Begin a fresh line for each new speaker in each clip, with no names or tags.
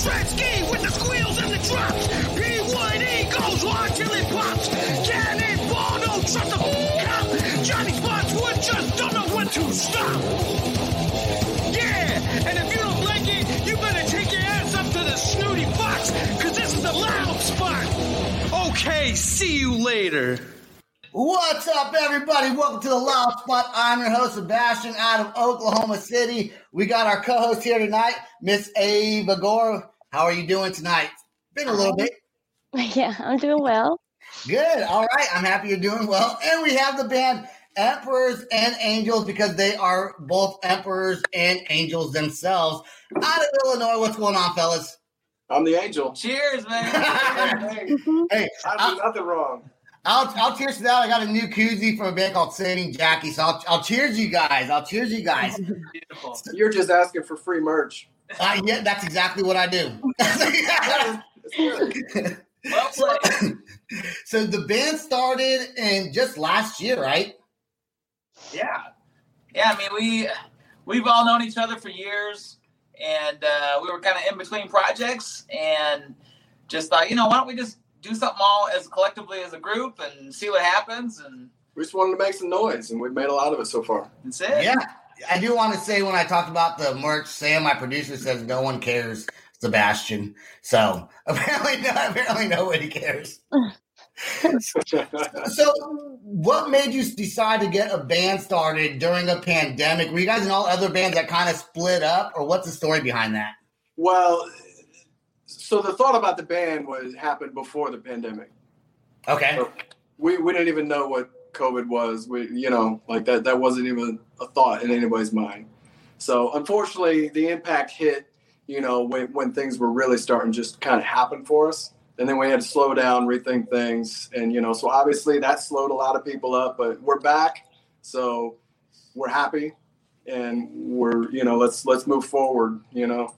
Wayne Tretzky with the squeals and the drops. P1E goes hard till it pops. Cannonball, don't trust the cop. Johnny Spotswood just don't know when to stop. Yeah, and if you don't like it, you better take your ass up to the snooty fox, cause this is the loud spot. Okay, see you later.
What's up, everybody? Welcome to the Loud Spot. I'm your host, Sebastian, out of Oklahoma City. We got our co-host here tonight, Miss Ava Gore. How are you doing tonight? Been a little bit.
Yeah, I'm doing well.
Good. All right. I'm happy you're doing well. And we have the band Emperors and Angels because they are both emperors and angels themselves. Out of Illinois, what's going on, fellas?
I'm the angel.
Cheers, man.
hey, mm-hmm.
Hey,
I do nothing wrong.
I'll, I'll cheers to that. I got a new koozie from a band called Saving Jackie. So I'll, I'll cheers you guys. I'll cheers you guys.
Beautiful.
You're just asking for free merch.
Uh, yeah, that's exactly what I do.
It's.
Well played.
so the band started in just last year, right?
Yeah. Yeah, I mean, we, we've all known each other for years, and uh, we were kind of in between projects, and just thought, you know, why don't we just do something all as collectively as a group and see what happens, and
We just wanted to make some noise, and we've made a lot of it so far.
that's it.
Yeah. I do want to say when I talked about the merch, Sam, my producer, says no one cares, Sebastian. So apparently, no, apparently nobody cares. So, what made you decide to get a band started during a pandemic? Were you guys in all other bands that kind of split up, or what's the story behind that?
well, so the thought about the band was happened before the pandemic.
Okay.
So we we didn't even know what COVID was. We you know like that that wasn't even a thought in anybody's mind. So unfortunately, the impact hit. You know when when things were really starting to just kind of happen for us, and then we had to slow down, rethink things, and you know so obviously that slowed a lot of people up. But we're back, so we're happy, and we're you know let's let's move forward. You know.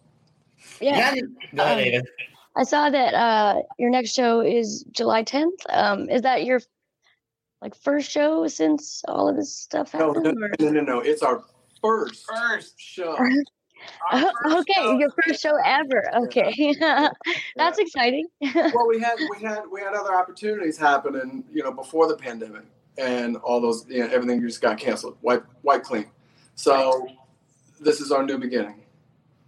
Yeah.
Go ahead,
Um,
Ava.
I saw that uh, your next show is July 10th. Um, is that your like first show since all of this stuff
No,
happened?
no,
or-
no, no, no. It's our first
First.
show.
Our
Oh,
first
okay,
show.
your first show ever. Okay, that's exciting.
well, we had we had we had other opportunities happening, you know, before the pandemic, and all those, you know, everything just got canceled, white white clean. So this is our new beginning.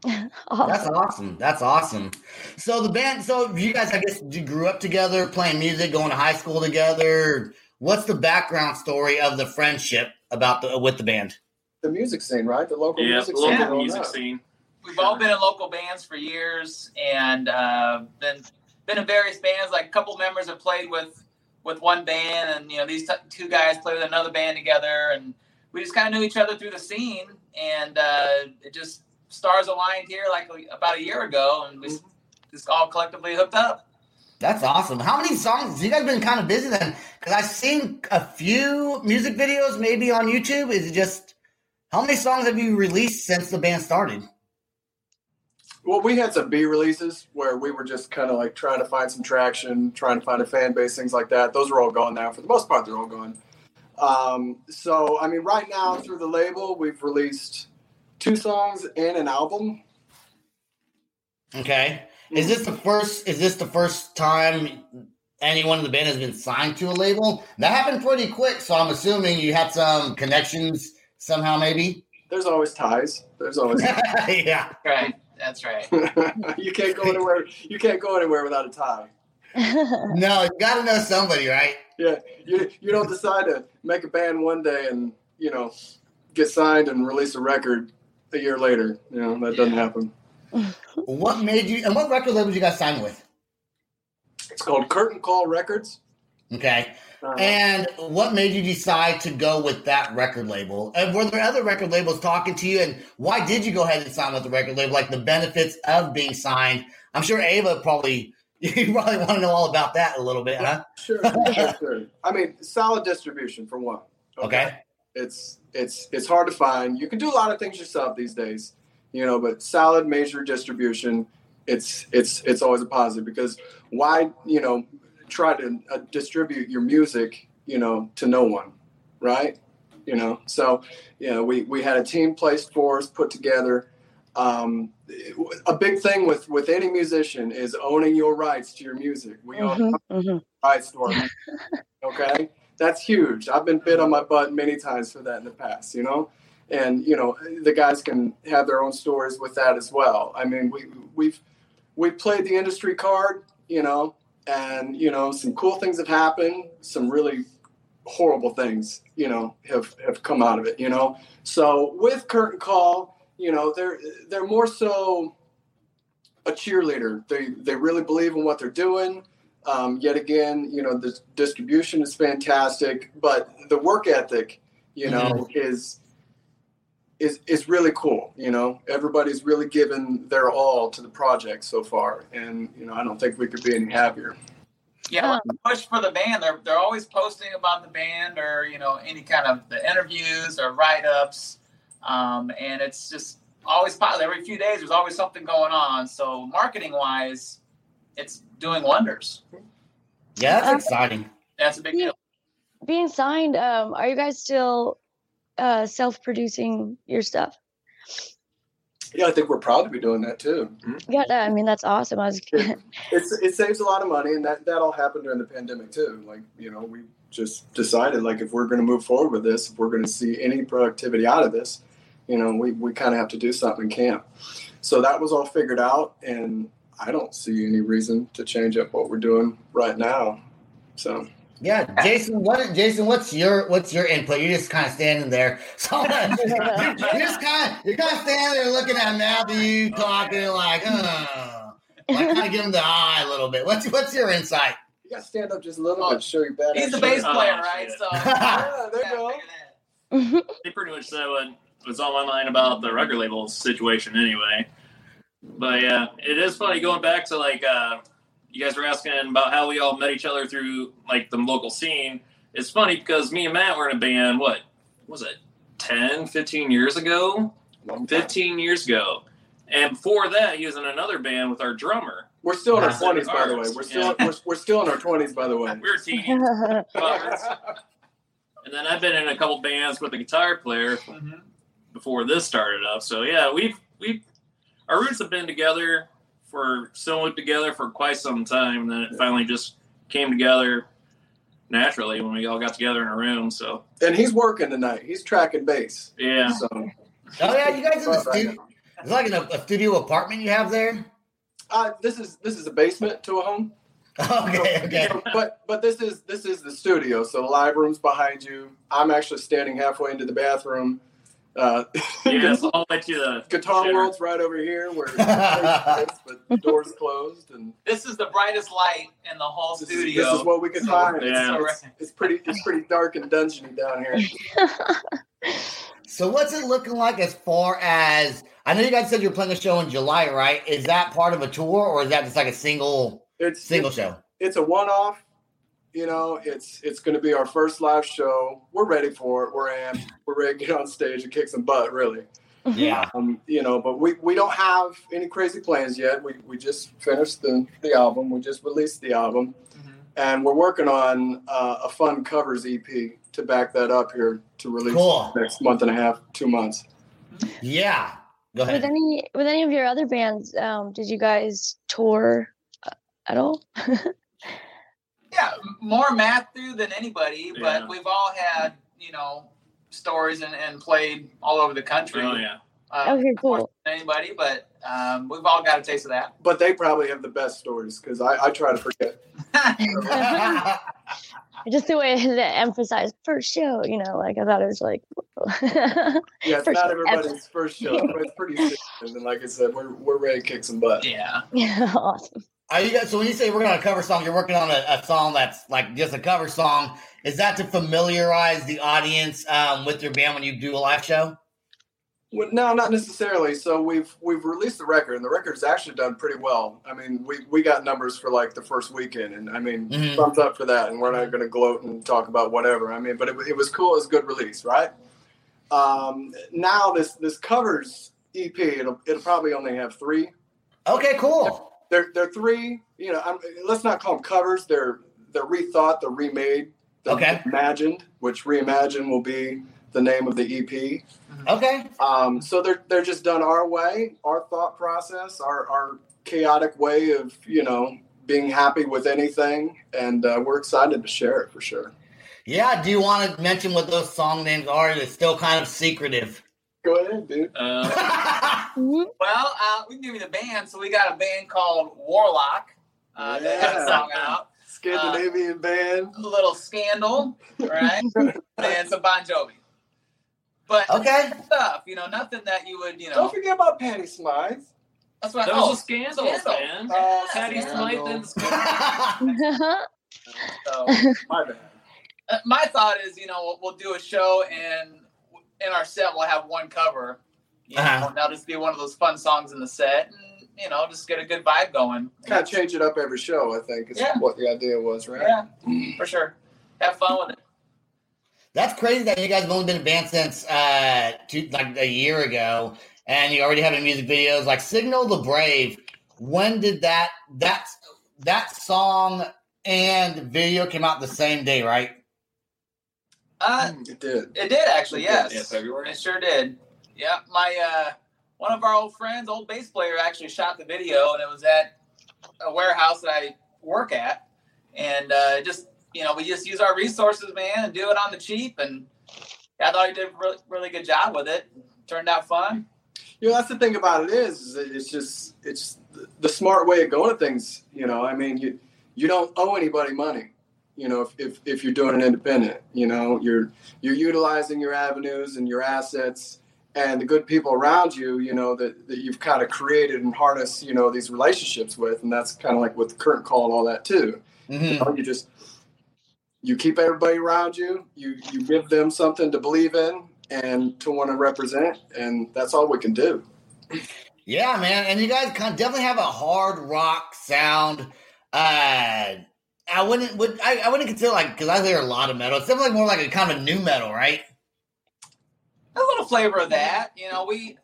awesome.
That's awesome. That's awesome. So the band, so you guys, I guess, you grew up together, playing music, going to high school together. What's the background story of the friendship about the with the band?
The music scene, right? The local
Yeah,
music
local
scene. growing
music scene.
We've all been in local bands for years, and uh, been been in various bands. Like a couple members have played with with one band, and you know these t- two guys play with another band together, and we just kind of knew each other through the scene, and uh, it just stars aligned here like about a year ago, and we
Mm-hmm.
just all collectively hooked up.
That's awesome. How many songs? You guys been kind of busy then? Because I've seen a few music videos, maybe on YouTube. Is it just how many songs have you released since the band started?
Well, we had some B releases where we were just kind of like trying to find some traction, trying to find a fan base, things like that. Those are all gone now. For the most part, they're all gone. Um, so, I mean, right now through the label, we've released two songs and an album.
Okay. Is this the first? Is this the first time anyone in the band has been signed to a label? That happened pretty quick, so I'm assuming you had some connections somehow, maybe.
There's always ties. There's always
yeah.
Right, that's right.
you can't go anywhere. You can't go anywhere without a tie.
No, you got to know somebody, right?
Yeah, you you don't decide to make a band one day and you know get signed and release a record a year later. You know that doesn't happen.
What made you? And what record label did you guys sign with?
It's called Curtain Call Records.
Okay.
Uh,
And what made you decide to go with that record label? And were there other record labels talking to you? And why did you go ahead and sign with the record label? Like the benefits of being signed. I'm sure Ava probably you probably want to know all about that a little bit, huh?
Sure, sure, sure. I mean, solid distribution for one.
Okay.
It's it's it's hard to find. You can do a lot of things yourself these days, you know, but solid major distribution, it's it's it's always a positive because why you know try to uh, distribute your music you know to no one, right? You know, so you know we we had a team placed for us, put together. Um, a big thing with with any musician is owning your rights to your music. We own
Mhm, mhm.
rights to our music. Okay, that's huge. I've been bit on my butt many times for that in the past. You know, and you know the guys can have their own stories with that as well. I mean, we we've we played the industry card. You know, and you know some cool things have happened. Some really horrible things, you know, have have come out of it. You know, so with Curtain Call, you know, they're they're more so a cheerleader. They they really believe in what they're doing. Um, yet again, you know, the distribution is fantastic, but the work ethic, you know, is is is really cool. You know, everybody's really given their all to the project so far, and you know, I don't think we could be any happier.
Yeah, like the push for the band. They're they're always posting about the band or you know any kind of the interviews or write ups, um, and it's just always positive. Every few days, there's always something going on. So marketing wise, it's doing wonders.
Yeah, that's exciting.
That's a big deal.
Being signed, um, are you guys still uh, self-producing your stuff?
Yeah, I think we're proud to be doing that too.
Yeah, I mean that's awesome. I was
It's it saves a lot of money, and that that all happened during the pandemic too. Like you know, we just decided like if we're going to move forward with this, if we're going to see any productivity out of this, you know, we we kind of have to do something in camp. So that was all figured out, and I don't see any reason to change up what we're doing right now. So
Yeah, Jason. What Jason? What's your what's your input? You're just kind of standing there. So you're just kind of you're kind of standing there looking at Matthew talking like, uh, like kind of give him the eye a little bit. What's what's your insight?
you got to stand up just a little bit, show your bad.
He's the bass player,
Oh,
right?
shit.
So
Yeah, there you go.
They pretty much said what was on my mind about the record label situation anyway. But yeah, it is funny going back to like uh, you guys were asking about how we all met each other through like the local scene. It's funny because me and Matt were in a band, what was it, 10, 15 years ago? 15 years ago. And before that, he was in another band with our drummer.
We're still in our twenties, by the way. We're still we're, we're still in our twenties, by the way.
We're teenies. and then I've been in a couple bands with a guitar player
Mhm.
before this started up. So yeah, we've we our roots have been together for still together for quite some time. And then it finally just came together naturally when we all got together in a room. So
and he's working tonight. He's tracking bass.
yeah,
So
Oh yeah, you guys in the studio. Is it like a, a studio apartment you have there?
Uh, this is this is a basement to a home.
Okay, okay.
but but this is this is the studio. So the live room's behind you. I'm actually standing halfway into the bathroom. Uh,
Yeah, so I'll let you the
Guitar
shitter.
World's right over here, where but the door's closed, and
This is the brightest light in the whole
this is,
studio.
this is what we can find. It's-
Yeah.
It's, it's pretty it's pretty dark and dungeony down here.
So what's it looking like as far as I know you guys said you're playing a show in July, right? Is that part of a tour or is that just like a single
It's
single
it's,
show?
it's a one-off. You know, it's it's going to be our first live show. We're ready for it. We're amped. We're ready to get on stage and kick some butt. Really.
Yeah.
Um, you know, but we, we don't have any crazy plans yet. We, we just finished the, the album. We just released the album,
Mhm.
and we're working on uh, a fun covers EP to back that up here to release
Cool.
next month and a half, two months.
Yeah. Go ahead.
With any with any of your other bands, um, did you guys tour uh, at all?
Yeah, m- more Matthew than anybody,
Yeah.
but we've all had, you know, stories and, and played all over the country.
Oh yeah.
Uh,
Okay, cool.
anybody, but um, we've all got a taste of that.
But they probably have the best stories because I, I try to forget.
Just the way to emphasize first show, you know, like I thought it was like.
Yeah, it's
First
not
ever.
everybody's first show, but it's pretty. And like I said, we're, we're ready to kick some butt.
yeah.
yeah, awesome.
Are you guys so when you say we're on a cover song, you're working on a, a song that's like just a cover song. Is that to familiarize the audience um, with your band when you do a live show?
Well, no, not necessarily. So we've we've released the record, and the record's actually done pretty well. I mean, we we got numbers for like the first weekend, and I mean,
Mhm.
thumbs up for that. And we're not going to gloat and talk about whatever. I mean, but it, it was cool. It was a good release, right? Um, now this this covers EP. It'll it'll probably only have three.
Okay, cool.
They're they're three. You know, I'm, let's not call them covers. They're they're rethought. They're remade. They're
Okay.
Imagined, which reimagined will be the name of the EP.
Okay.
Um, so they're they're just done our way, our thought process, our our chaotic way of you know being happy with anything, and uh, we're excited to share it for sure.
Yeah. Do you want to mention what those song names are? It's still kind of secretive.
Go ahead, dude.
Uh.
Well, uh, we can give you the band. So we got a band called Warlock uh, that has a
Yeah.
song out.
Scandinavian band.
A little Scandal, right? and some Bon Jovi. But
okay.
stuff, you know, nothing that you would, you know.
Don't forget about Patty Smyth.
That's what.
that
oh,
was a scandal,
Scandal.
man.
Oh,
Patty
Scandal.
Smyth and Scandal.
So,
My bad.
uh, my thought is, you know, we'll, we'll do a show and in our set we'll have one cover. You know,
Uh-huh.
and that'll just be one of those fun songs in the set, and you know, just get a good vibe going.
Kind of change it up every show. I think is
Yeah.
what the idea was, right?
Yeah, for sure. Have fun with it.
That's crazy that you guys have only been in band since uh, two, like a year ago, and you already have any music videos like "Signal the Brave." When did that that that song and video came out the same day, right?
Uh,
It did.
it did actually, yes.
Yeah, February.
It sure did. Yeah, my uh, one of our old friends, old bass player, actually shot the video, and it was at a warehouse that I work at, and uh, just you know, we just use our resources, man, and do it on the cheap, and I thought he did a really, really good job with it. Turned out fun.
You know, that's the thing about it is, is it's just it's the smart way of going at things. You know, I mean, you you don't owe anybody money. You know, if, if, if you're doing an independent, you know, you're you're utilizing your avenues and your assets and the good people around you, you know, that, that you've kind of created and harnessed, you know, these relationships with, and that's kind of like with the Curtain Call and all that too. You
Mhm.
know, you just you keep everybody around you, you you give them something to believe in and to want to represent, and that's all we can do.
Yeah, man, and you guys definitely have a hard rock sound. Uh, I wouldn't would I, I wouldn't consider like because I hear a lot of metal. It's definitely more like a kind of nu metal, right?
A little flavor of that, you know. We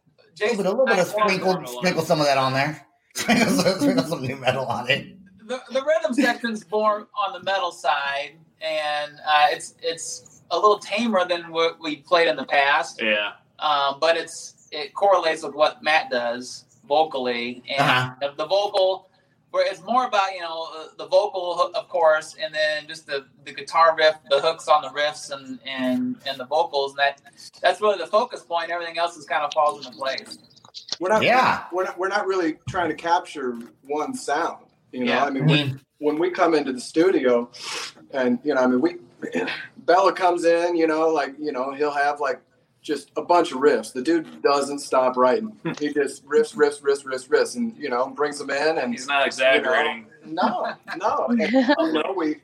A little bit, a little bit of sprinkle, sprinkle some of that on there. Sprinkle, some- sprinkle some nu metal on it.
the, the rhythm section's more on the metal side, and uh, it's it's a little tamer than what we played in the past.
Yeah.
Um, but it's it correlates with what Matt does vocally, and
Uh-huh.
the, the vocal. Where it's more about you know uh, the vocal, hook, of course, and then just the, the guitar riff, the hooks on the riffs, and and and the vocals. And that that's really the focus point. Everything else is kind of falls into place.
we're not
Yeah.
we're not we're not really trying to capture one sound. You know,
Yeah.
I mean, when, when we come into the studio, and you know, I mean, we Bella comes in, you know, like you know, he'll have like just a bunch of riffs. The dude doesn't stop writing. He just riffs, riffs, riffs, riffs, riffs, and you know, brings them in, and
He's not exaggerating.
no, no. And, you know, we,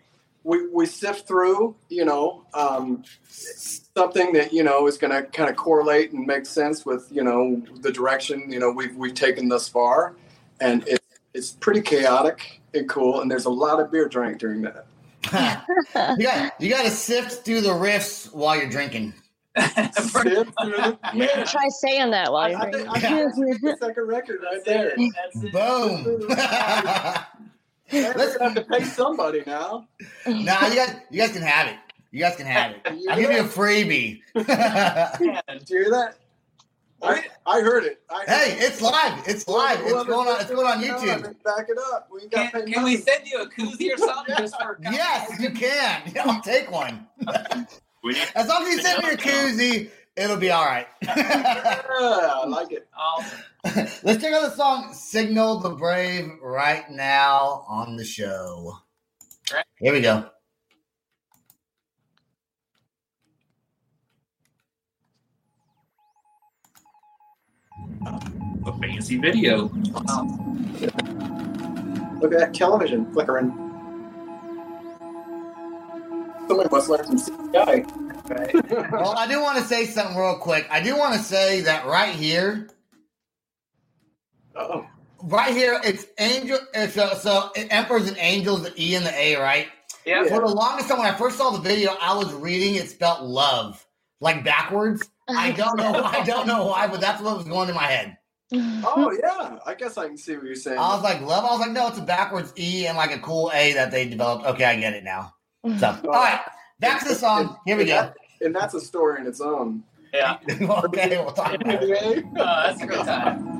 we we sift through, you know, um, something that you know is going to kind of correlate and make sense with you know the direction you know we've we've taken thus far, and it, it's pretty chaotic and cool. And there's a lot of beer drank during that.
you got you got to sift through the riffs while you're drinking.
Sift through the-
Yeah.
Try saying that while you're
I think. I think the second record right there.
That's.
Boom.
Let's have to pay somebody now.
nah, you guys, you guys can have it. You guys can have it. I'll give you a freebie.
Did you hear that? I, I heard it. I heard
hey, it's live. It's live. It's
Whoever-
going on. It's going on YouTube.
Back it up. We ain't got
Can,
to pay
can we send you a koozie or something just for
Yes, you can. Yeah, I'll take one.
We need
As long as you send me a koozie, it'll be all right.
Yeah, I like it.
Awesome.
Let's check out the song "Signal the Brave" right now on the show.
Right.
Here we go.
a fancy video.
Look at that television flickering. Somebody must learn some CGI.
Well, I do want to say something real quick. I do want to say that right here,
Oh,
right here, it's angel. It's uh, so emperors and angels, the E and the A, right?
Yeah.
For the longest time, when I first saw the video, I was reading it spelt love, like backwards. I don't know. I don't know why, but that's what was going in my head.
oh yeah. I guess I can see what you're saying.
I was like, love. I was like, no, it's a backwards E and like a cool A that they developed. Okay, I get it now. So, all right, back to the song. Here we go.
and that's a story in its own.
Yeah.
okay, we'll talk about it.
Oh, that's a good time.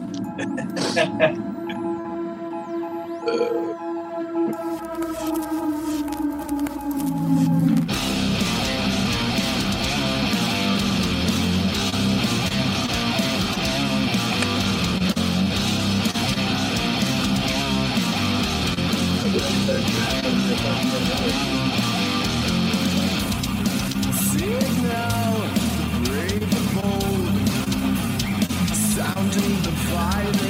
Sounding the violence,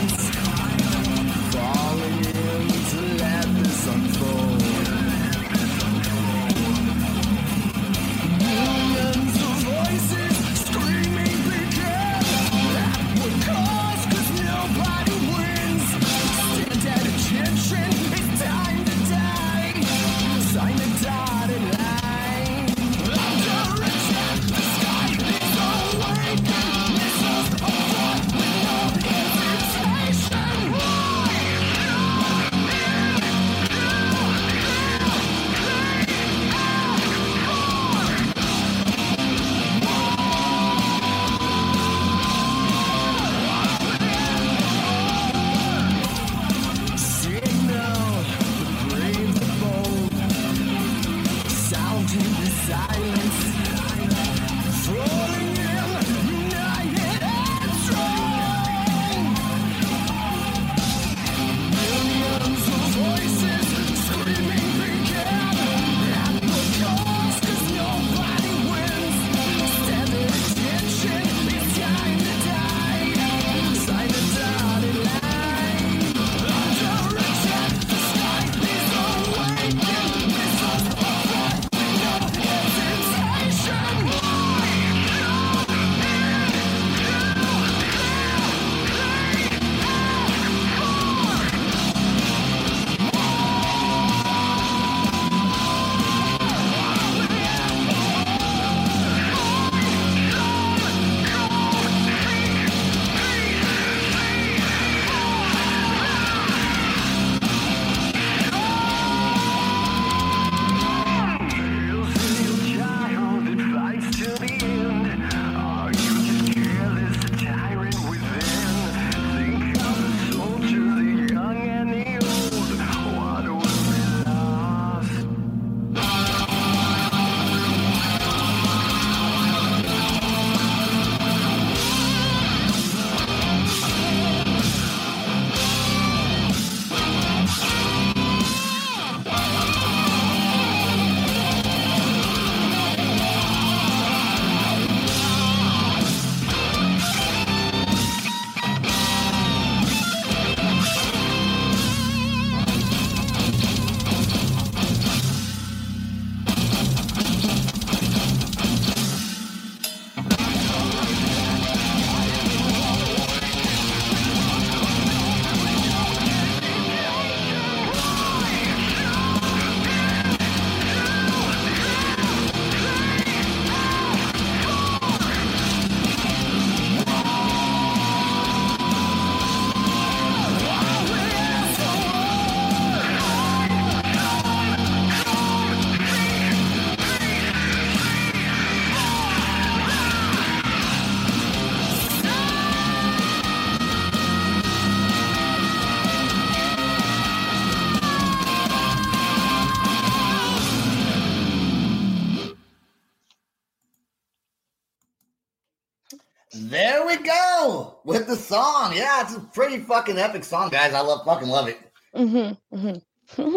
with
the song. Yeah, it's a pretty fucking epic song, guys. I love fucking love it.
Mm-hmm. mm-hmm.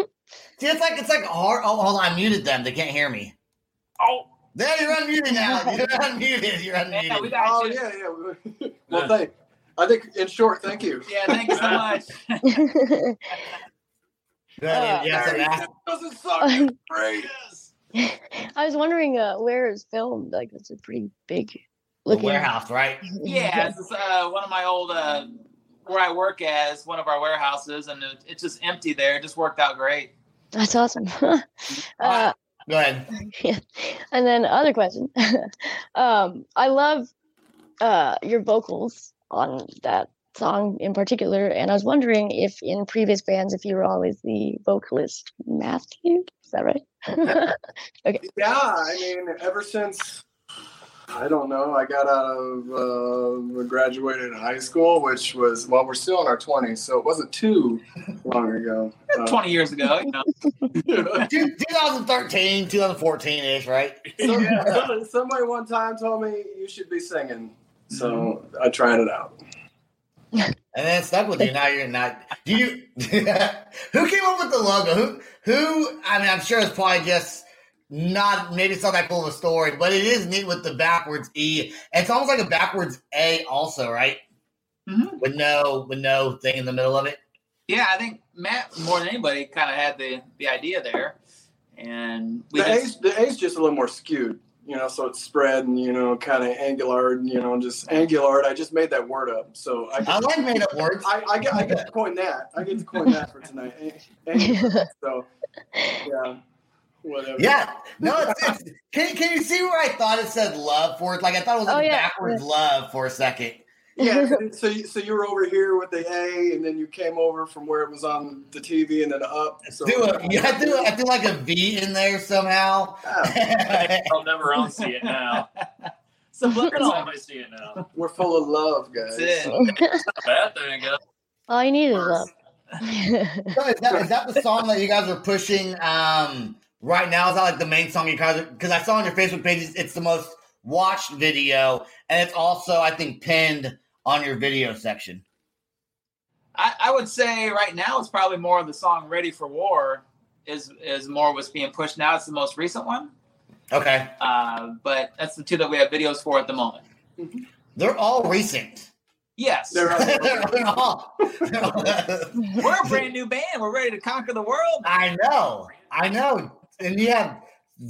See, it's like it's like hard. Oh, hold on, I muted them. They can't hear me.
Oh,
There, you're unmuted now. You're unmuted. You're unmuted.
yeah, we got
Oh
you.
yeah, yeah. well, thank. I think in short, thank you.
Yeah, thank you so much.
Yeah, yes, and that's-
Doesn't suck. Great.
I was wondering uh, where it's filmed. Like, it's a pretty big
the
looking
warehouse, right?
Yeah, this is uh, one of my old uh, where I work as one of our warehouses, and it, it's just empty there. It just worked out great.
That's awesome. uh,
Go ahead.
yeah. And then other question. um, I love uh, your vocals on that song in particular, and I was wondering if in previous bands, if you were always the vocalist, Matthew. Is that right? okay.
Yeah, I mean, ever since I don't know, I got out of uh, graduated high school, which was well, we're still in our twenties, so it wasn't too long ago. Uh,
Twenty years ago, you know.
2013, 2014 ish, right?
some- somebody, somebody one time told me you should be singing, so I tried it out.
And then stuck with you. Now you're not. Do you? who came up with the logo? Who? Who? I mean, I'm sure it's probably just not. Maybe it's not that cool of a story, but it is neat with the backwards E. It's almost like a backwards A, also, right?
Mhm.
With no, with no thing in the middle of it.
Yeah, I think Matt more than anybody kind of had the the idea there, and we
The
just,
A's, the A's just a little more skewed, you know, so it's spread and you know, kind of angular, and you know, just angular. I just made that word up, so I
I
get,
like made up words.
I, I get I get to coin that. I get to coin that for tonight. An- angular. So yeah, whatever.
Yeah, no, it's, it's can, can you see where I thought it said love for it? Like I thought it was
Oh, yeah.
backwards love for a second.
Yeah, so you, so you were over here with the A, and then you came over from where it was on the TV, and then up. So
Do a, you have to, I do like a V in there somehow.
Yeah,
I'll never on see it now.
subliminal.
Somebody see it now.
we're full of love, guys.
That's it.
It's not a bad thing, guys.
All you need is love.
So is that is that the song that you guys are pushing um, right now? Is that like the main song you guys? Because I saw on your Facebook page, it's- it's the most watched video, and it's also I think pinned on your video section.
I, I would say right now it's probably more of the song "Ready for War" is is more what's being pushed now. It's the most recent one,
Okay,
uh, but that's the two that we have videos for at the moment.
they're all recent.
Yes,
They're
They're all-
we're a brand new band. We're ready to conquer the world.
I know, I know, and you have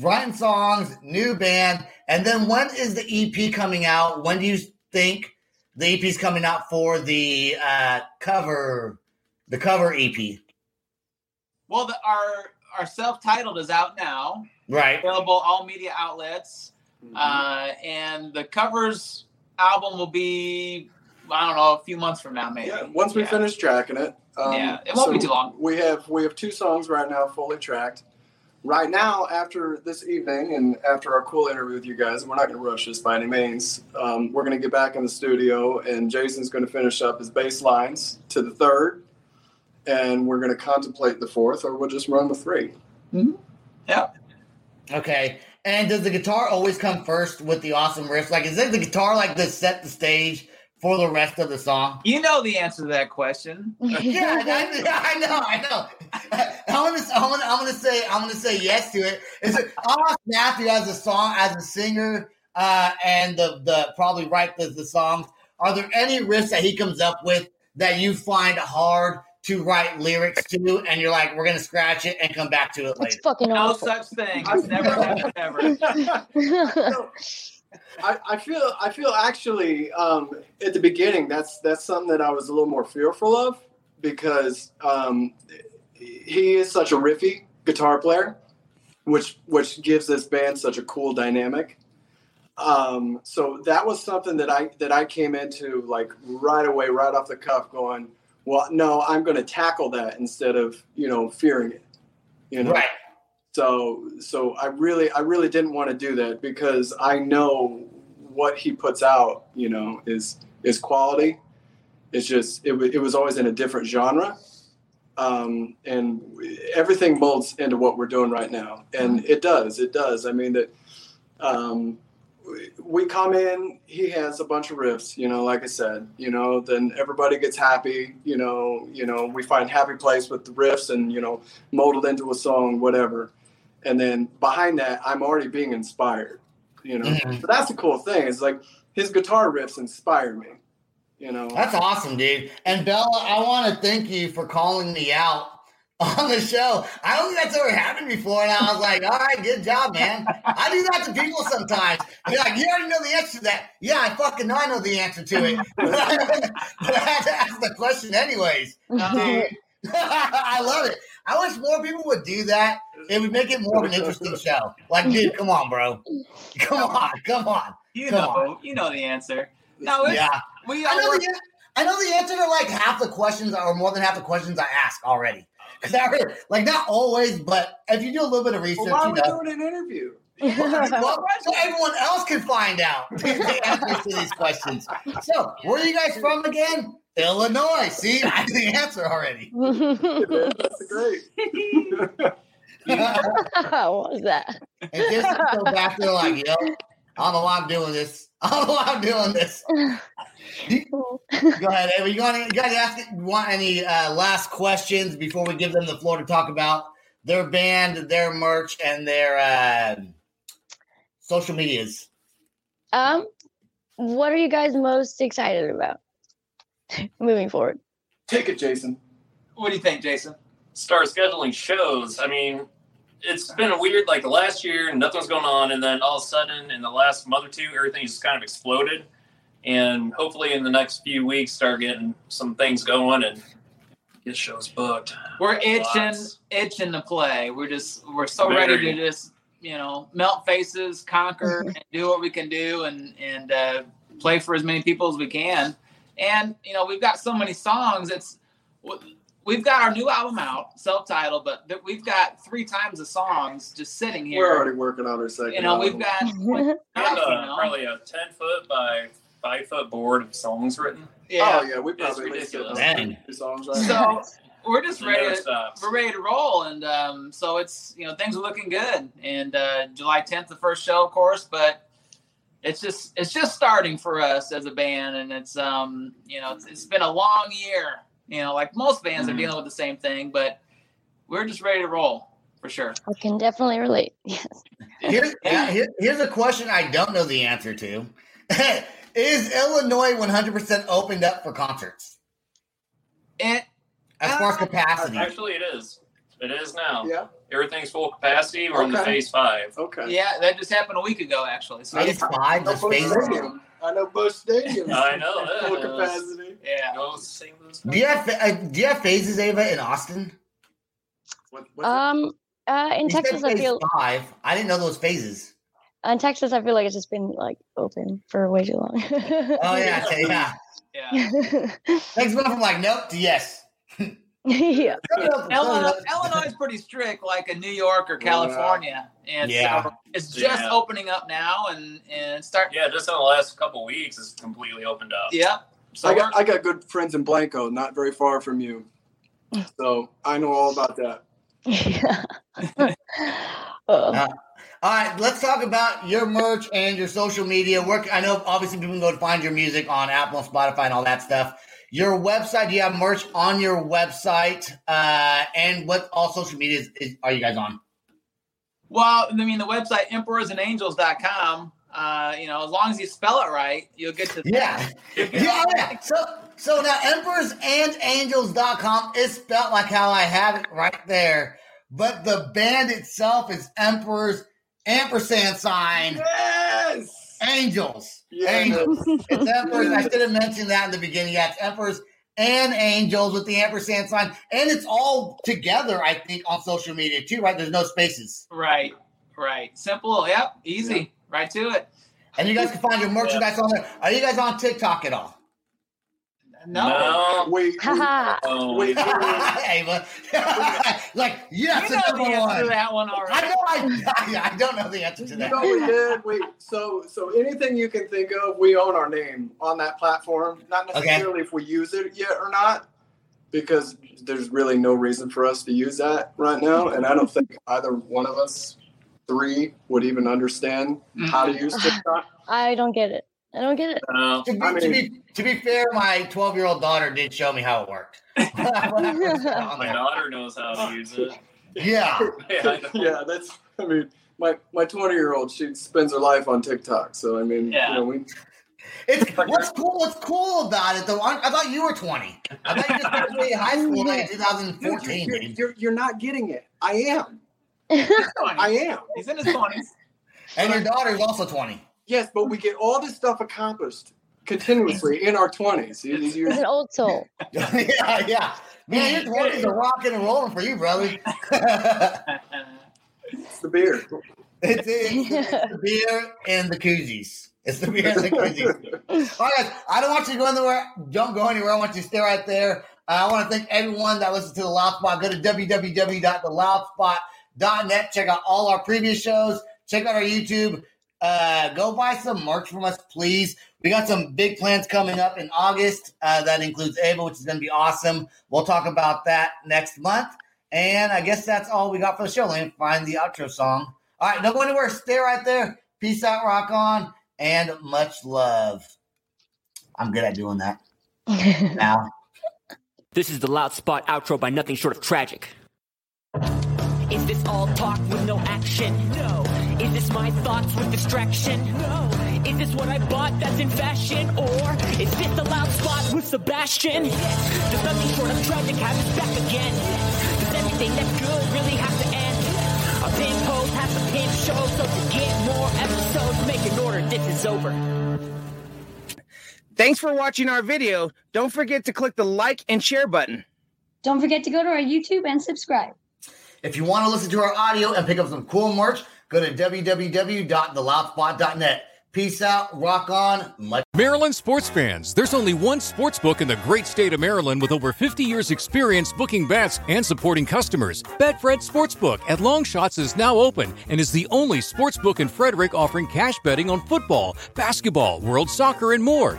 writing songs, new band, and then when is the EP coming out? When do you think the EP is coming out for the uh, cover, the cover EP?
Well, the, our our self-titled is out now,
Right.
available all media outlets,
Mm-hmm.
uh, and the covers album will be I don't know a few months from now, maybe.
Yeah, once we
Yeah.
finish tracking it. Um,
Yeah, it won't be too long.
We have we have two songs right now fully tracked. Right now, after this evening and after our cool interview with you guys, we're not going to rush this by any means. Um, we're going to get back in the studio, and Jason's going to finish up his bass lines to the third, and we're going to contemplate the fourth, or we'll just run with three.
Yeah.
Okay. And does the guitar always come first with the awesome riff? Like, is it the guitar like this set the stage for the rest of the song?
You know the answer to that question.
Yeah, I, I know, I know. I'm gonna, I'm gonna, I'm gonna say, I'm gonna say yes to it. Is it? I'll ask Matthew as a song, as a singer, uh, and the the probably write the, the songs. Are there any riffs that he comes up with that you find hard to write lyrics to, and you're like, we're gonna scratch it and come back to it
That's
later?
fucking
No
awful.
such thing. It's never happened ever.
So, I, I feel I feel actually um, at the beginning that's that's something that I was a little more fearful of because um, he is such a riffy guitar player, which which gives this band such a cool dynamic. Um, so that was something that I that I came into like right away, right off the cuff, going, well, no, I'm going to tackle that instead of you know fearing it. You know,
Right.
So so I really I really didn't want to do that because I know what he puts out, you know, is is quality. It's just it, wa- it was always in a different genre. Um, and everything molds into what we're doing right now, and it does. It does. I mean that um, we come in, he has a bunch of riffs, you know, like I said, you know, then everybody gets happy, you know, you know, we find happy place with the riffs and, you know, molded into a song, whatever. And then behind that, I'm already being inspired, you know.
Mhm.
So that's the cool thing. Is like his guitar riffs inspire me, you know.
That's awesome, dude. And Bella, I want to thank you for calling me out on the show. I don't think that's ever happened before. And I was like, all right, good job, man. I do that to people sometimes. They're like, you already know the answer to that. Yeah, I fucking know I know the answer to it. but I had to ask the question anyways. Dude. I love it. I wish more people would do that. It would make it more of an interesting show. Like, dude, come on, bro. Come on, come on.
You
Come
know, you know the answer. No,
Yeah.
we
I know,
work.
the, I know the answer to like half the questions or more than half the questions I ask already. Because I really, like not always, but if you do a little bit of research,
Well, why are
you
we
know,
doing an interview?
Well, so everyone else can find out the answers to these questions. So, where are you guys from again? Illinois. See, I have the answer already.
That's great.
what was that?
And just go back to like, yo, I don't know why I'm doing this. I don't know why I'm doing this. Go ahead, Ava. You got any, you got to ask want any uh, last questions before we give them the floor to talk about their band, their merch, and their uh, social medias?
Um, what are you guys most excited about moving forward?
Take it, Jason.
What do you think, Jason?
Start scheduling shows. I mean, it's been a weird like last year, nothing was going on, and then all of a sudden, in the last month or two, everything just kind of exploded. And hopefully, in the next few weeks, start getting some things going and get shows booked.
We're itching,
Lots.
itching to play. We're just, we're so ready to just, you know, melt faces, conquer, and do what we can do, and and uh, play for as many people as we can. And you know, we've got so many songs. It's we've got our new album out, self-titled, but th- we've got three times the songs just sitting here.
We're already working on our second.
you know, we've got
We have
enough, you know?
probably a ten foot by five foot board of songs written.
yeah.
Oh yeah, we probably at least
ridiculous.
get
Dang.
songs right now.
So we're just ready. To, we're ready to roll, and um, so it's you know things are looking good. And uh, July 10th, the first show, of course, but it's just it's just starting for us as a band, and it's um you know it's, it's been a long year. You know, like most bands
Mhm.
are dealing with the same thing, but we're just ready to roll for sure.
I can definitely relate. Yes.
Here's, yeah, here- here's a question I don't know the answer to. Is Illinois 100% opened up for concerts
It
as far as capacity?
Actually, it is. It is now.
Yeah.
Everything's full capacity. We're in the phase five.
Okay.
yeah, that just happened a week ago actually. So
Phase five,
I know
just
Busch
phase
Stadium. I know Busch Stadium.
I know that.
Full capacity.
yeah.
Go those.
Do you have uh, do you have phases, Ava, in Austin?
What.
Um, uh, in
You
Texas, I feel
five. I didn't know those phases.
in Texas, I feel like it's just been like open for way too long.
Oh yeah, okay, yeah.
Yeah.
Thanks went from like nope to yes.
yeah.
Illinois, Illinois is pretty strict, like in New York or California, and
Yeah.
so it's just
Yeah.
opening up now, and and start.
Yeah, just in the last couple weeks, it's completely opened up.
Yeah. So
I got I got good friends in Blanco, not very far from you. So I know all about that.
yeah. Uh,
all right, let's talk about your merch and your social media. Work. I know obviously people can go to find your music on Apple, and Spotify, and all that stuff. Your website. Do you have merch on your website? Uh, and what all social medias is, are you guys on?
well, I mean, the website emperorsandangels.com. Uh, you know, as long as you spell it right, you'll get to.
Yeah. yeah, yeah. So so now emperorsandangels.com is spelled like how I have it right there. But the band itself is Emperors ampersand sign
Yes.
Angels.
Yes.
Angels. It's Emperors. I should have mentioned that in the beginning. Yeah, it's Emperors and Angels with the ampersand sign. And it's all together, I think, on social media too, right? There's no spaces.
Right. Right. Simple. Yep. Easy. Right to it.
And you guys can find your merchandise on there. Are you guys on TikTok at all?
No.
No.
Wait. wait,
haha.
Oh,
Wait,
Ava. like, yes,
You
it's
know the
number
answer to that one already.
I know I, I don't know the answer to
You
that.
know we did. Wait, so so anything you can think of, we own our name on that platform. Not
Okay.
necessarily if we use it yet or not, because there's really no reason for us to use that right now, and I don't think either one of us three would even understand how to mm-hmm. use TikTok.
I don't get it. I don't get it.
Uh,
To be,
I
to, be, to be fair, my 12 year old daughter did show me how it worked. When I first got on
my daughter knows how to use it.
yeah.
Yeah,
yeah, that's. I mean, my my 20 year old she spends her life on TikTok. So I mean,
Yeah.
you know, we
It's what's cool. What's cool about it though? I, I thought you were 20. I thought you just graduated high school like in
Dude,
2014.
you're,
dude.
you're, you're not getting it. I am.
I
I am.
He's in his twenties.
And your daughter's also 20.
Yes, but we get all this stuff accomplished continuously in our 20s. You- you-
He's an old soul.
yeah, yeah. Man, your 20s are rocking and rolling for you, brother.
It's the beer.
It's, it's, it's the beer and the koozies. It's the beer and the koozies. All right, guys, I don't want you to go anywhere. Don't go anywhere. I want you to stay right there. Uh, I want to thank everyone that listens to The Loud Spot. Go to www.theloudspot.net. Check out all our previous shows. Check out our YouTube. Uh, go buy some merch from us, please. We got some big plans coming up in August. Uh, that includes Ava, which is going to be awesome. We'll talk about that next month. And I guess that's all we got for the show. Let me find the outro song. All right, don't go anywhere. Stay right there. Peace out, rock on, and much love. I'm good at doing that now.
This is the Loud Spot outro by nothing short of tragic. Is this all talk with no action? No. Is this my thoughts with distraction? No. Is this what I bought that's in fashion? Or is this the Loud Spot with Sebastian? Yes. Does nothing short of tragic have us back again? Does everything that's good really have to end? Our pin post has to pin show, so to get more episodes, make an order. This is over.
Thanks for watching our video. Don't forget to click the like and share button.
Don't forget to go to our YouTube and subscribe.
If you want to listen to our audio and pick up some cool merch, go to www.theloudspot.net. Peace out, rock on, much.
Maryland sports fans, there's only one sports book in the great state of Maryland with over 50 years' experience booking bets and supporting customers. Betfred Sportsbook at Longshots is now open and is the only sportsbook in Frederick offering cash betting on football, basketball, world soccer, and more.